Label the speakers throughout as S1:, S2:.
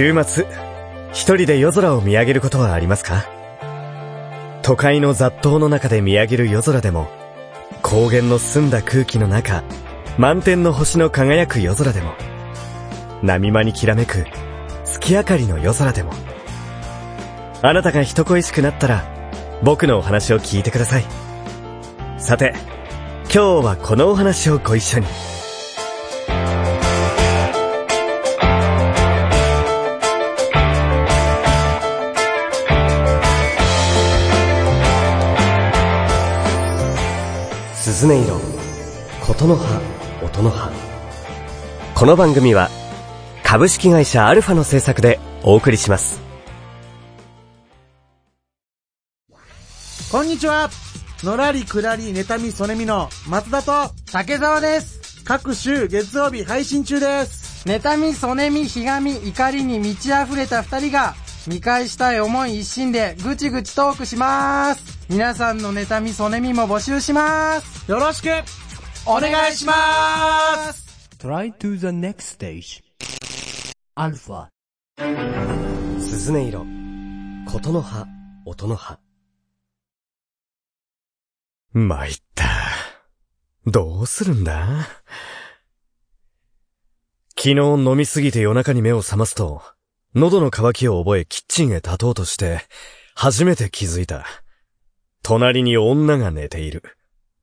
S1: 週末、一人で夜空を見上げることはありますか？都会の雑踏の中で見上げる夜空でも、高原の澄んだ空気の中、満天の星の輝く夜空でも、波間にきらめく月明かりの夜空でも、あなたが人恋しくなったら、僕のお話を聞いてください。さて、今日はこのお話をご一緒に。鈴音色、琴の葉、音の葉。この番組は、株式会社アルファの制作でお送りします。
S2: こんにちはのらりくらり妬みそねみの松田と
S3: 竹澤です。
S2: 各週月曜日配信中です。
S3: 妬み、そねみ、ひがみ、怒りに満ち溢れた二人が、見返したい思い一心でぐちぐちトークします。皆さんの妬み、そねみも募集します。
S2: よろしくお願いします。
S4: Try to the next stage. Alpha.
S1: 鈴音色、琴の葉、音の葉。参った。どうするんだ？昨日飲みすぎて夜中に目を覚ますと、喉の渇きを覚えキッチンへ立とうとして、初めて気づいた。隣に女が寝ている。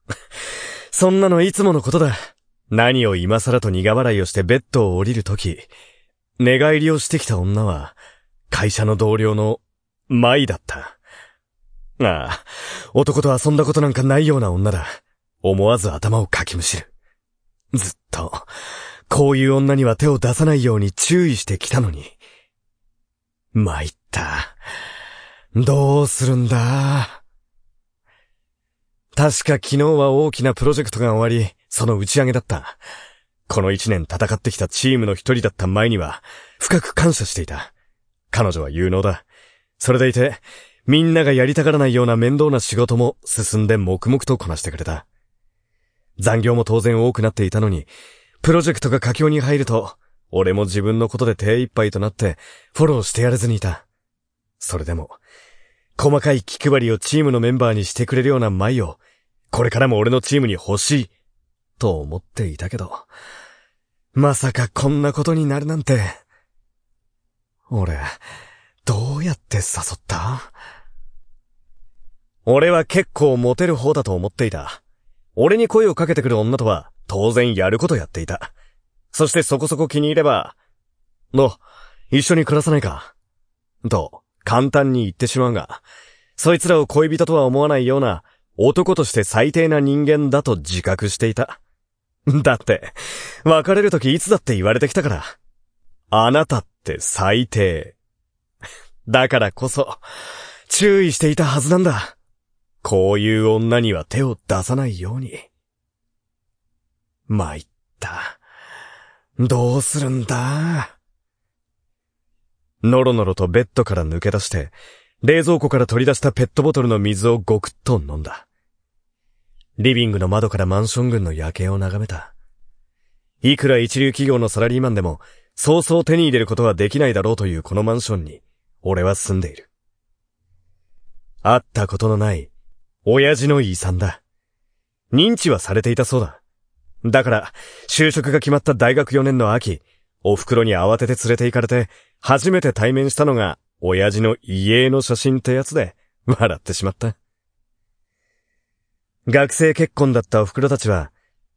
S1: そんなのいつものことだ。何を今更と苦笑いをしてベッドを降りるとき、寝返りをしてきた女は、会社の同僚の、舞だった。ああ、男と遊んだことなんかないような女だ。思わず頭をかきむしる。ずっと、こういう女には手を出さないように注意してきたのに。参った。どうするんだ？確か昨日は大きなプロジェクトが終わり、その打ち上げだった。この一年戦ってきたチームの一人だった前には、深く感謝していた。彼女は有能だ。それでいて、みんながやりたがらないような面倒な仕事も進んで黙々とこなしてくれた。残業も当然多くなっていたのに、プロジェクトが佳境に入ると、俺も自分のことで手一杯となって、フォローしてやれずにいた。それでも、細かい気配りをチームのメンバーにしてくれるような舞を、これからも俺のチームに欲しい、と思っていたけど、まさかこんなことになるなんて。俺、どうやって誘った？俺は結構モテる方だと思っていた。俺に声をかけてくる女とは当然やることやっていた。そしてそこそこ気に入れば、の、一緒に暮らさないか。と、簡単に言ってしまうが、そいつらを恋人とは思わないような男として最低な人間だと自覚していた。だって、別れるときいつだって言われてきたから。あなたって最低。だからこそ、注意していたはずなんだ。こういう女には手を出さないように。参った。どうするんだ？のろのろとベッドから抜け出して、冷蔵庫から取り出したペットボトルの水をごくっと飲んだ。リビングの窓からマンション群の夜景を眺めた。いくら一流企業のサラリーマンでも、そうそう手に入れることはできないだろうというこのマンションに、俺は住んでいる。会ったことのない、親父の遺産だ。認知はされていたそうだ。だから、就職が決まった大学4年の秋、お袋に慌てて連れて行かれて、初めて対面したのが、親父の遺影の写真ってやつで、笑ってしまった。学生結婚だったお袋たちは、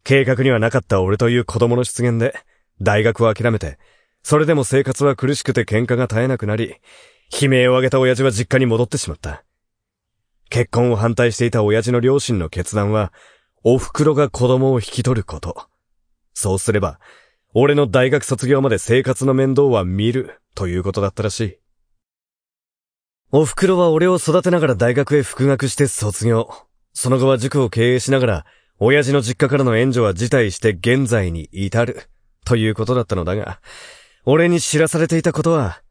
S1: 計画にはなかった俺という子供の出現で、大学を諦めて、それでも生活は苦しくて喧嘩が絶えなくなり、悲鳴を上げた親父は実家に戻ってしまった。結婚を反対していた親父の両親の決断は、お袋が子供を引き取ること。そうすれば、俺の大学卒業まで生活の面倒は見る、ということだったらしい。お袋は俺を育てながら大学へ復学して卒業。その後は塾を経営しながら、親父の実家からの援助は辞退して現在に至る、ということだったのだが、俺に知らされていたことは、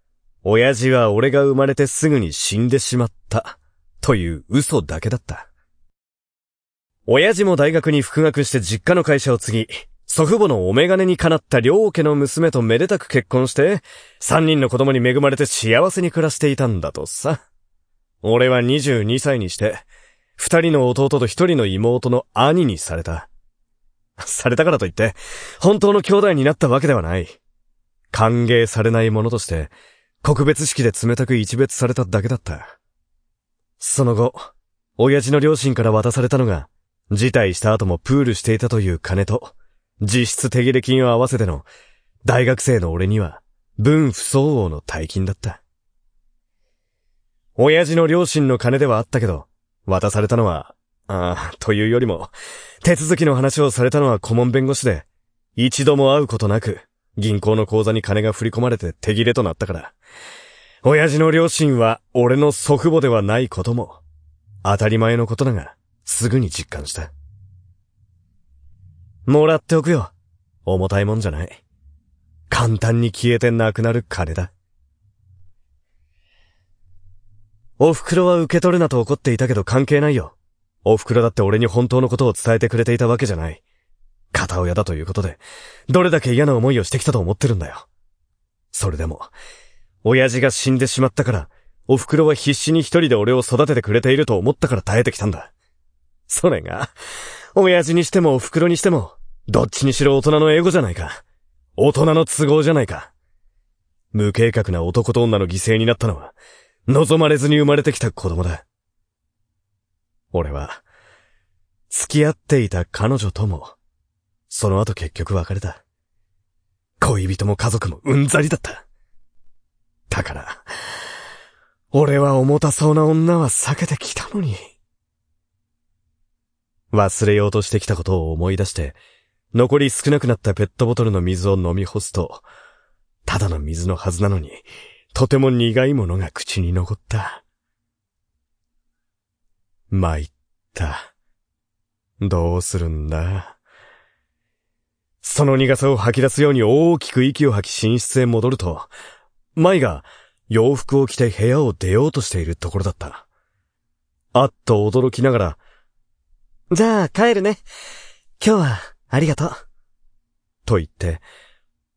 S1: 親父は俺が生まれてすぐに死んでしまった、という嘘だけだった。親父も大学に復学して実家の会社を継ぎ、祖父母のお眼鏡にかなった両家の娘とめでたく結婚して、三人の子供に恵まれて幸せに暮らしていたんだとさ。俺は22歳にして、二人の弟と一人の妹の兄にされた。されたからといって、本当の兄弟になったわけではない。歓迎されないものとして、告別式で冷たく一別されただけだった。その後、親父の両親から渡されたのが、辞退した後もプールしていたという金と、実質手切れ金を合わせての、大学生の俺には、分不相応の大金だった。親父の両親の金ではあったけど、渡されたのは、ああ、というよりも、手続きの話をされたのは顧問弁護士で、一度も会うことなく、銀行の口座に金が振り込まれて手切れとなったから、親父の両親は俺の祖父母ではないことも、当たり前のことだが、すぐに実感した。もらっておくよ。重たいもんじゃない。簡単に消えてなくなる金だ。お袋は受け取るなと怒っていたけど関係ないよ。お袋だって俺に本当のことを伝えてくれていたわけじゃない。片親だということで、どれだけ嫌な思いをしてきたと思ってるんだよ。それでも、親父が死んでしまったから、お袋は必死に一人で俺を育ててくれていると思ったから耐えてきたんだ。それが、親父にしてもお袋にしても、どっちにしろ大人のエゴじゃないか。大人の都合じゃないか。無計画な男と女の犠牲になったのは、望まれずに生まれてきた子供だ。俺は、付き合っていた彼女とも、その後結局別れた。恋人も家族もうんざりだった。だから、俺は重たそうな女は避けてきたのに。忘れようとしてきたことを思い出して、残り少なくなったペットボトルの水を飲み干すと、ただの水のはずなのに、とても苦いものが口に残った。参った。どうするんだ。その苦さを吐き出すように大きく息を吐き寝室へ戻ると、舞が洋服を着て部屋を出ようとしているところだった。あっと驚きながら、じゃあ帰るね。今日はありがとう。と言って、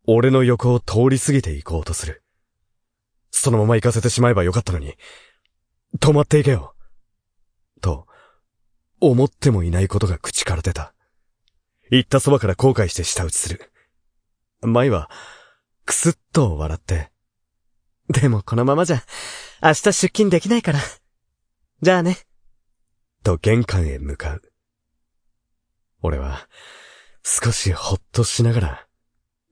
S1: 俺の横を通り過ぎて行こうとする。そのまま行かせてしまえばよかったのに、止まっていけよ。と、思ってもいないことが口から出た。行ったそばから後悔して舌打ちする。舞は、くすっと笑って。でもこのままじゃ、明日出勤できないから。じゃあね。と玄関へ向かう。俺は、少しほっとしながら、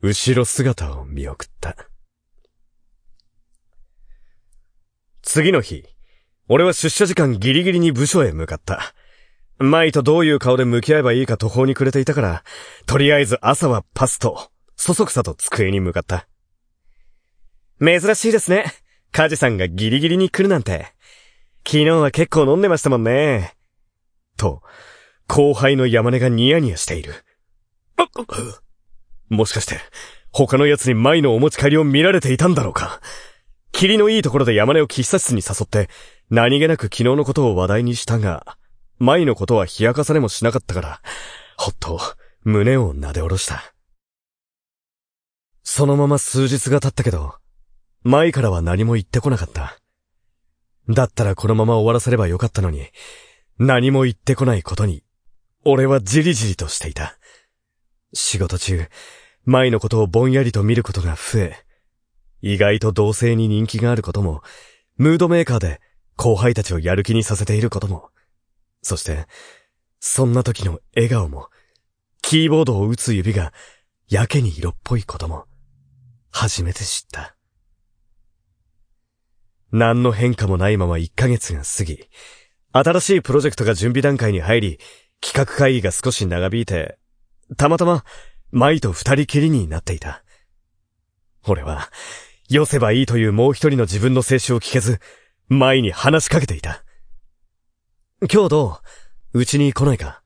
S1: 後ろ姿を見送った。次の日、俺は出社時間ギリギリに部署へ向かった。舞とどういう顔で向き合えばいいか途方に暮れていたから、とりあえず朝はパスと、そそくさと机に向かった。珍しいですね。カジさんがギリギリに来るなんて。昨日は結構飲んでましたもんね。と、後輩の山根がニヤニヤしている。もしかして、他の奴に舞のお持ち帰りを見られていたんだろうか？霧のいいところで山根を喫茶室に誘って、何気なく昨日のことを話題にしたが、舞のことは冷やかされもしなかったから、ほっと胸を撫で下ろした。そのまま数日が経ったけど、舞からは何も言ってこなかった。だったらこのまま終わらせればよかったのに、何も言ってこないことに、俺はじりじりとしていた。仕事中、舞のことをぼんやりと見ることが増え、意外と同性に人気があることも、ムードメーカーで後輩たちをやる気にさせていることも、そして、そんな時の笑顔も、キーボードを打つ指がやけに色っぽいことも、初めて知った。何の変化もないまま1ヶ月が過ぎ、新しいプロジェクトが準備段階に入り、企画会議が少し長引いて、たまたま、舞と二人きりになっていた。俺は、寄せばいいというもう一人の自分の静止を聞けず、舞に話しかけていた。今日どう？うちに来ないか？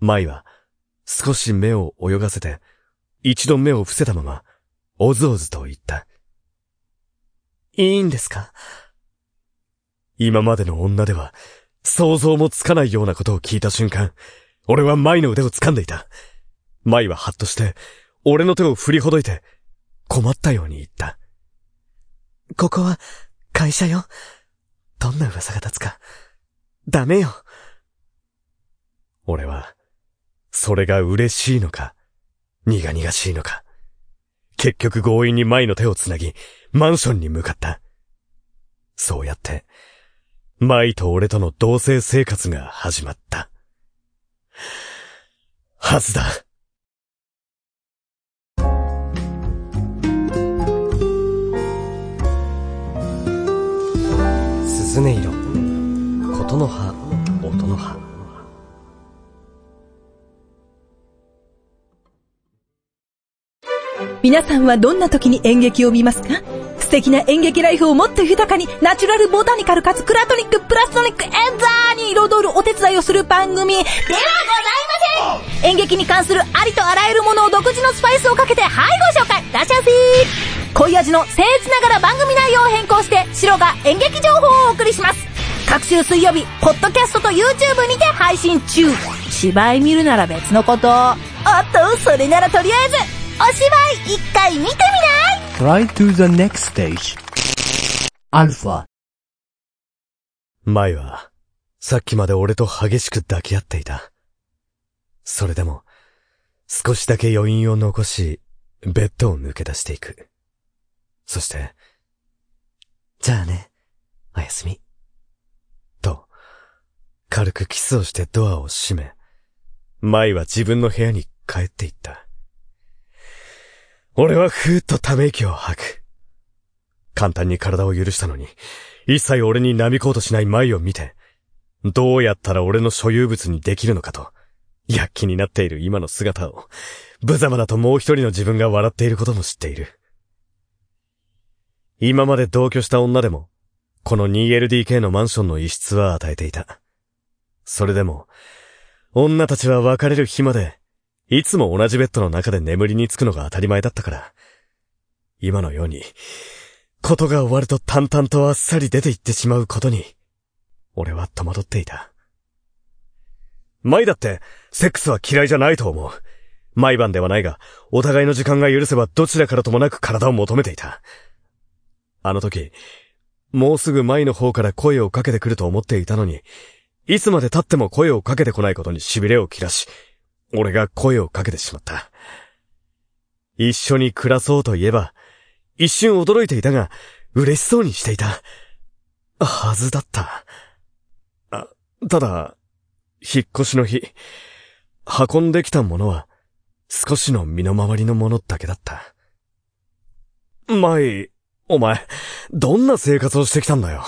S1: 舞は、少し目を泳がせて、一度目を伏せたまま、おずおずと言った。いいんですか？今までの女では、想像もつかないようなことを聞いた瞬間、俺は舞の腕を掴んでいた。舞はハッとして、俺の手を振りほどいて、困ったように言った。
S5: ここは、会社よ。どんな噂が立つか。ダメよ。
S1: 俺は、それが嬉しいのか、苦々しいのか。結局強引に舞の手をつなぎ、マンションに向かった。そうやって、舞と俺との同棲生活が始まった。はずだ。
S6: 鈴音色琴の葉音の葉
S7: 皆さんはどんな時に演劇を見ますか？素敵な演劇ライフをもっと豊かに、ナチュラルボタニカルかつクラトニックプラストニックエンザーに彩るお手伝いをする番組。ではございません。演劇に関するありとあらゆるものを独自のスパイスをかけて、はいご紹介。いらっしゃい。濃い味の僭越ながら番組内容を変更して、白が演劇情報をお送りします。各週水曜日、ポッドキャストと YouTube にて配信中。芝居見るなら別のこと。おっと、それならとりあえず、お芝居一回見てみない？
S4: Try to the next stage. Alpha.
S1: 舞は、さっきまで俺と激しく抱き合っていた。それでも、少しだけ余韻を残し、ベッドを抜け出していく。そして、
S5: じゃあね、おやすみ。
S1: と、軽くキスをしてドアを閉め、舞は自分の部屋に帰っていった。俺はふーっとため息を吐く。簡単に体を許したのに、一切俺に舐みこうとしない舞を見て、どうやったら俺の所有物にできるのかと、躍起になっている今の姿を、無様だともう一人の自分が笑っていることも知っている。今まで同居した女でも、この 2LDK のマンションの一室は与えていた。それでも、女たちは別れる日まで、いつも同じベッドの中で眠りにつくのが当たり前だったから、今のように、ことが終わると淡々とあっさり出て行ってしまうことに、俺は戸惑っていた。舞だって、セックスは嫌いじゃないと思う。毎晩ではないが、お互いの時間が許せばどちらからともなく体を求めていた。あの時、もうすぐ舞の方から声をかけてくると思っていたのに、いつまで経っても声をかけてこないことに痺れを切らし、俺が声をかけてしまった。一緒に暮らそうと言えば、一瞬驚いていたが、嬉しそうにしていた。はずだった。あ、ただ、引っ越しの日、運んできたものは、少しの身の回りのものだけだった。舞、お前、どんな生活をしてきたんだよ？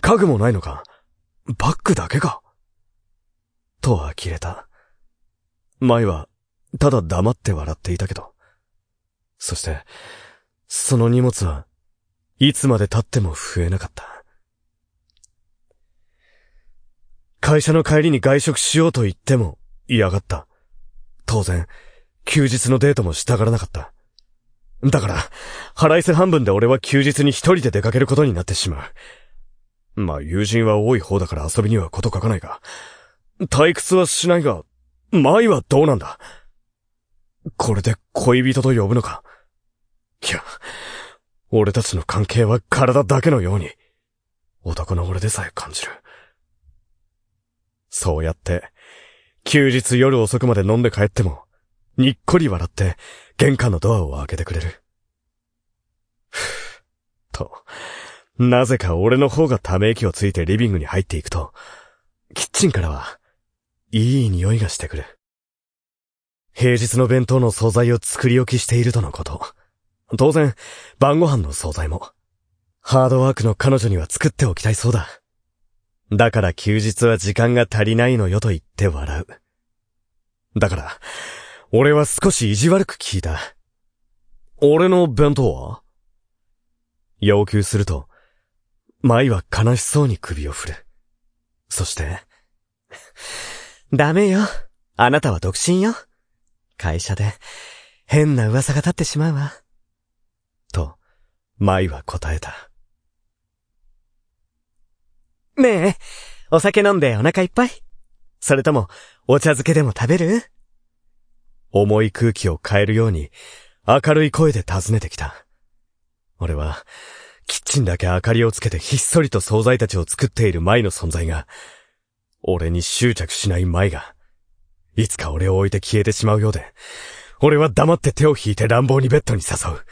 S1: 家具もないのか？バッグだけか？と呆れた。舞は、ただ黙って笑っていたけど。そして、その荷物は、いつまで経っても増えなかった。会社の帰りに外食しようと言っても嫌がった。当然、休日のデートもしたがらなかった。だから、腹いせ半分で俺は休日に一人で出かけることになってしまう。まあ友人は多い方だから遊びにはこと書かないが、退屈はしないが、舞はどうなんだ？これで恋人と呼ぶのか？いや、俺たちの関係は体だけのように、男の俺でさえ感じる。そうやって、休日夜遅くまで飲んで帰っても、にっこり笑って、玄関のドアを開けてくれる。と、なぜか俺の方がため息をついてリビングに入っていくと、キッチンからは、いい匂いがしてくる。平日の弁当の惣菜を作り置きしているとのこと。当然、晩ご飯の惣菜も。ハードワークの彼女には作っておきたいそうだ。だから休日は時間が足りないのよと言って笑う。だから、俺は少し意地悪く聞いた。俺の弁当は？要求すると、舞は悲しそうに首を振る。そして、
S5: ダメよ。あなたは独身よ。会社で、変な噂が立ってしまうわ。
S1: と、舞は答えた。
S5: ねえ、お酒飲んでお腹いっぱい？それとも、お茶漬けでも食べる？
S1: 重い空気を変えるように明るい声で尋ねてきた。俺は、キッチンだけ明かりをつけてひっそりと惣菜たちを作っている舞の存在が、俺に執着しない舞が、いつか俺を置いて消えてしまうようで、俺は黙って手を引いて乱暴にベッドに誘う。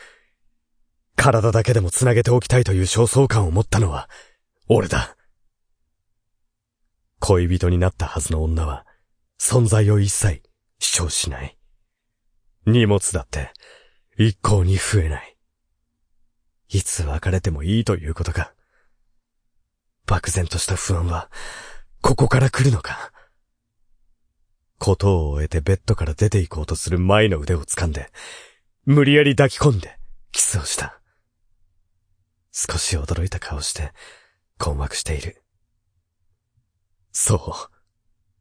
S1: 体だけでも繋げておきたいという焦燥感を持ったのは、俺だ。恋人になったはずの女は、存在を一切主張しない。荷物だって、一向に増えない。いつ別れてもいいということか。漠然とした不安は、ここから来るのか？ことを終えてベッドから出て行こうとする前の腕を掴んで、無理やり抱き込んで、キスをした。少し驚いた顔して、困惑している。そ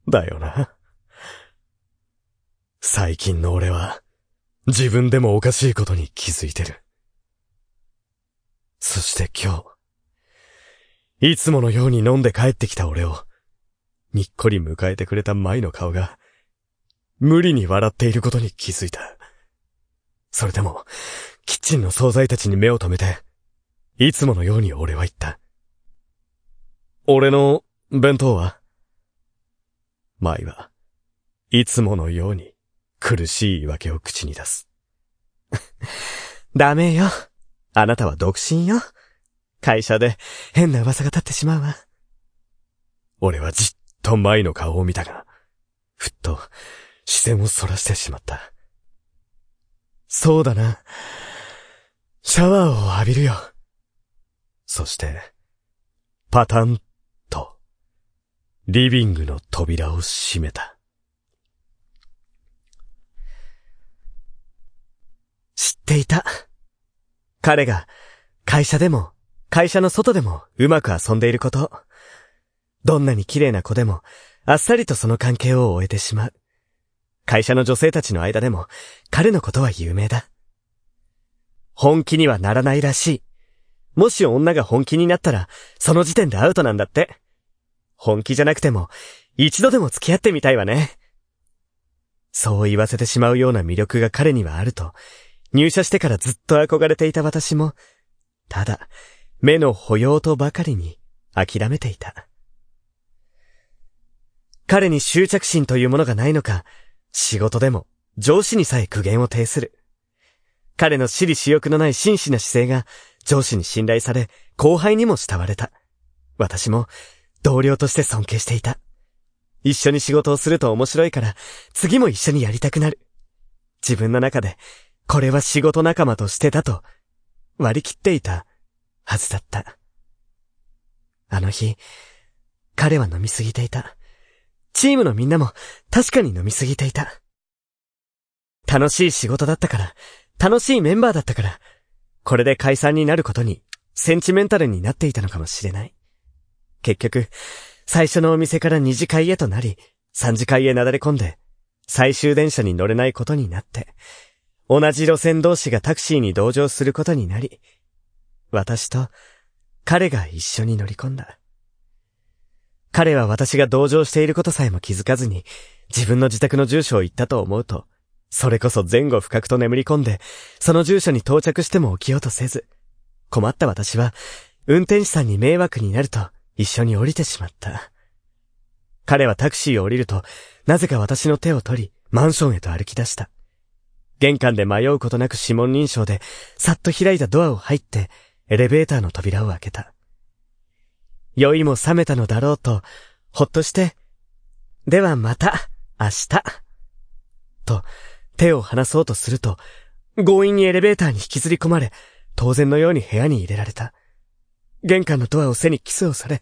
S1: う。だよな。最近の俺は、自分でもおかしいことに気づいてる。そして今日、いつものように飲んで帰ってきた俺を、にっこり迎えてくれた舞の顔が、無理に笑っていることに気づいた。それでも、キッチンの惣菜たちに目を留めて、いつものように俺は言った。俺の弁当は舞は、いつものように苦しい言い訳を口に出す。ダメよ。あなたは独身よ。会社で変な噂が立ってしまうわ。俺はじっと舞の顔を見たが、ふっと視線をそらしてしまった。そうだな。シャワーを浴びるよ。そして、パタンと、リビングの扉を閉めた。知っていた？彼が会社でも会社の外でもうまく遊んでいること。どんなに綺麗な子でもあっさりとその関係を終えてしまう。会社の女性たちの間でも彼のことは有名だ。本気にはならないらしい。もし女が本気になったら、その時点でアウトなんだって。本気じゃなくても、一度でも付き合ってみたいわね。そう言わせてしまうような魅力が彼にはあると、入社してからずっと憧れていた私も、ただ、目の保養とばかりに諦めていた。彼に執着心というものがないのか、仕事でも上司にさえ苦言を呈する。彼の私利私欲のない真摯な姿勢が上司に信頼され、後輩にも慕われた。私も同僚として尊敬していた。一緒に仕事をすると面白いから、次も一緒にやりたくなる。自分の中で、これは仕事仲間としてだと、割り切っていたはずだった。あの日、彼は飲みすぎていた。チームのみんなも確かに飲みすぎていた。楽しい仕事だったから、楽しいメンバーだったから、これで解散になることに、センチメンタルになっていたのかもしれない。結局、最初のお店から二次会へとなり、三次会へなだれ込んで、最終電車に乗れないことになって、同じ路線同士がタクシーに同乗することになり、私と彼が一緒に乗り込んだ。彼は私が同情していることさえも気づかずに、自分の自宅の住所を言ったと思うと、それこそ前後深くと眠り込んで、その住所に到着しても起きようとせず、困った私は、運転手さんに迷惑になると、一緒に降りてしまった。彼はタクシーを降りると、なぜか私の手を取り、マンションへと歩き出した。玄関で迷うことなく指紋認証で、さっと開いたドアを入って、エレベーターの扉を開けた。酔いも覚めたのだろうと、ほっとして、ではまた、明日。と、手を離そうとすると、強引にエレベーターに引きずり込まれ、当然のように部屋に入れられた。玄関のドアを背にキスをされ、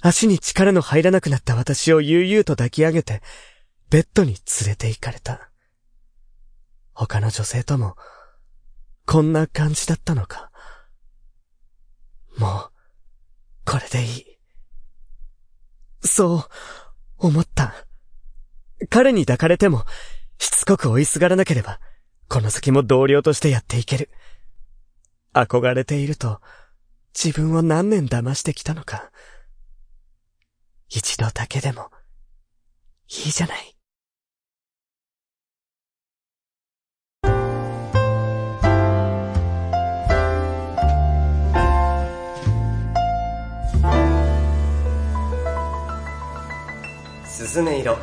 S1: 足に力の入らなくなった私を悠々と抱き上げて、ベッドに連れて行かれた。他の女性とも、こんな感じだったのか。もう、これでいい。そう、思った。彼に抱かれても、しつこく追いすがらなければ、この先も同僚としてやっていける。憧れていると、自分を何年騙してきたのか。一度だけでも、いいじゃない。
S8: 鈴音色。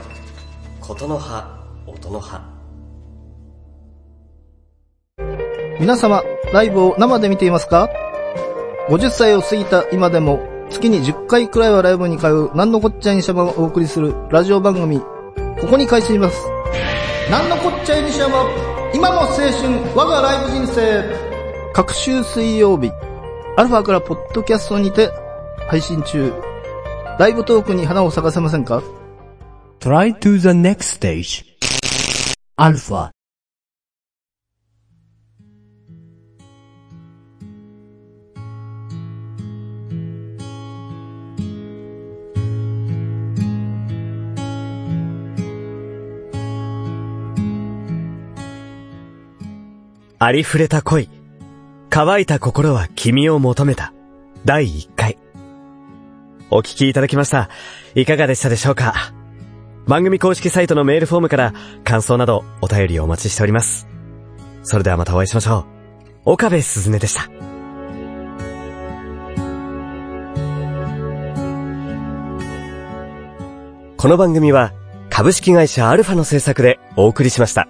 S8: 琴の葉、音の葉。
S9: 皆様、ライブを生で見ていますか ?50 歳を過ぎた今でも、月に10回くらいはライブに通う、なんのこっちゃいにしゃばをお送りするラジオ番組、ここに開始します。なんのこっちゃいにしゃば、今の青春、我がライブ人生。各週水曜日、アルファからポッドキャストにて配信中。ライブトークに花を咲かせませんか？
S4: Try to the next stage. Alpha.
S1: ありふれた恋。乾いた心は君を求めた。第1回。お聞きいただきました。いかがでしたでしょうか？番組公式サイトのメールフォームから感想などお便りをお待ちしております。それではまたお会いしましょう。岡部すずねでした。
S8: この番組は株式会社アルファの制作でお送りしました。